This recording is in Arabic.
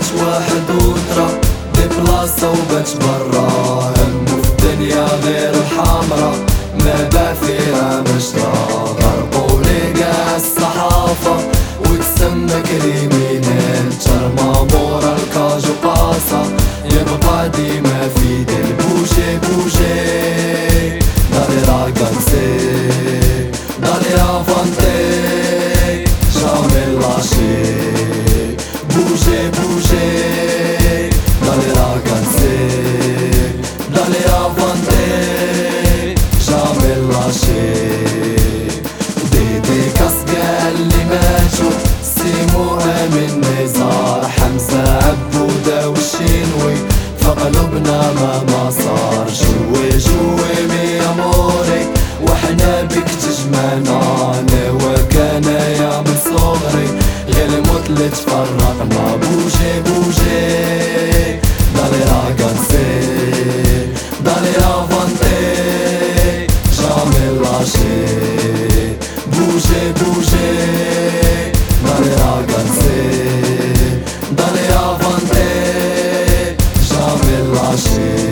بيت واحد وترى ببلاصة وبت برا؟ همو في الدنيا غير الحمرا ما بقى فيها مشرا غرقوا لقى الصحافة وتسمى كريمينيل ترمى مورا الكاجو باسا يبقى ديما ما ما صار جوا جوا مي أموري. وإحنا بك تجمعنا أنا وكان يا من صغري. غير موت اللي تفرقنا بوجي بوجي. دالي راغانسي دالي رافانتي جامي لاشي بوجي بوجي. 是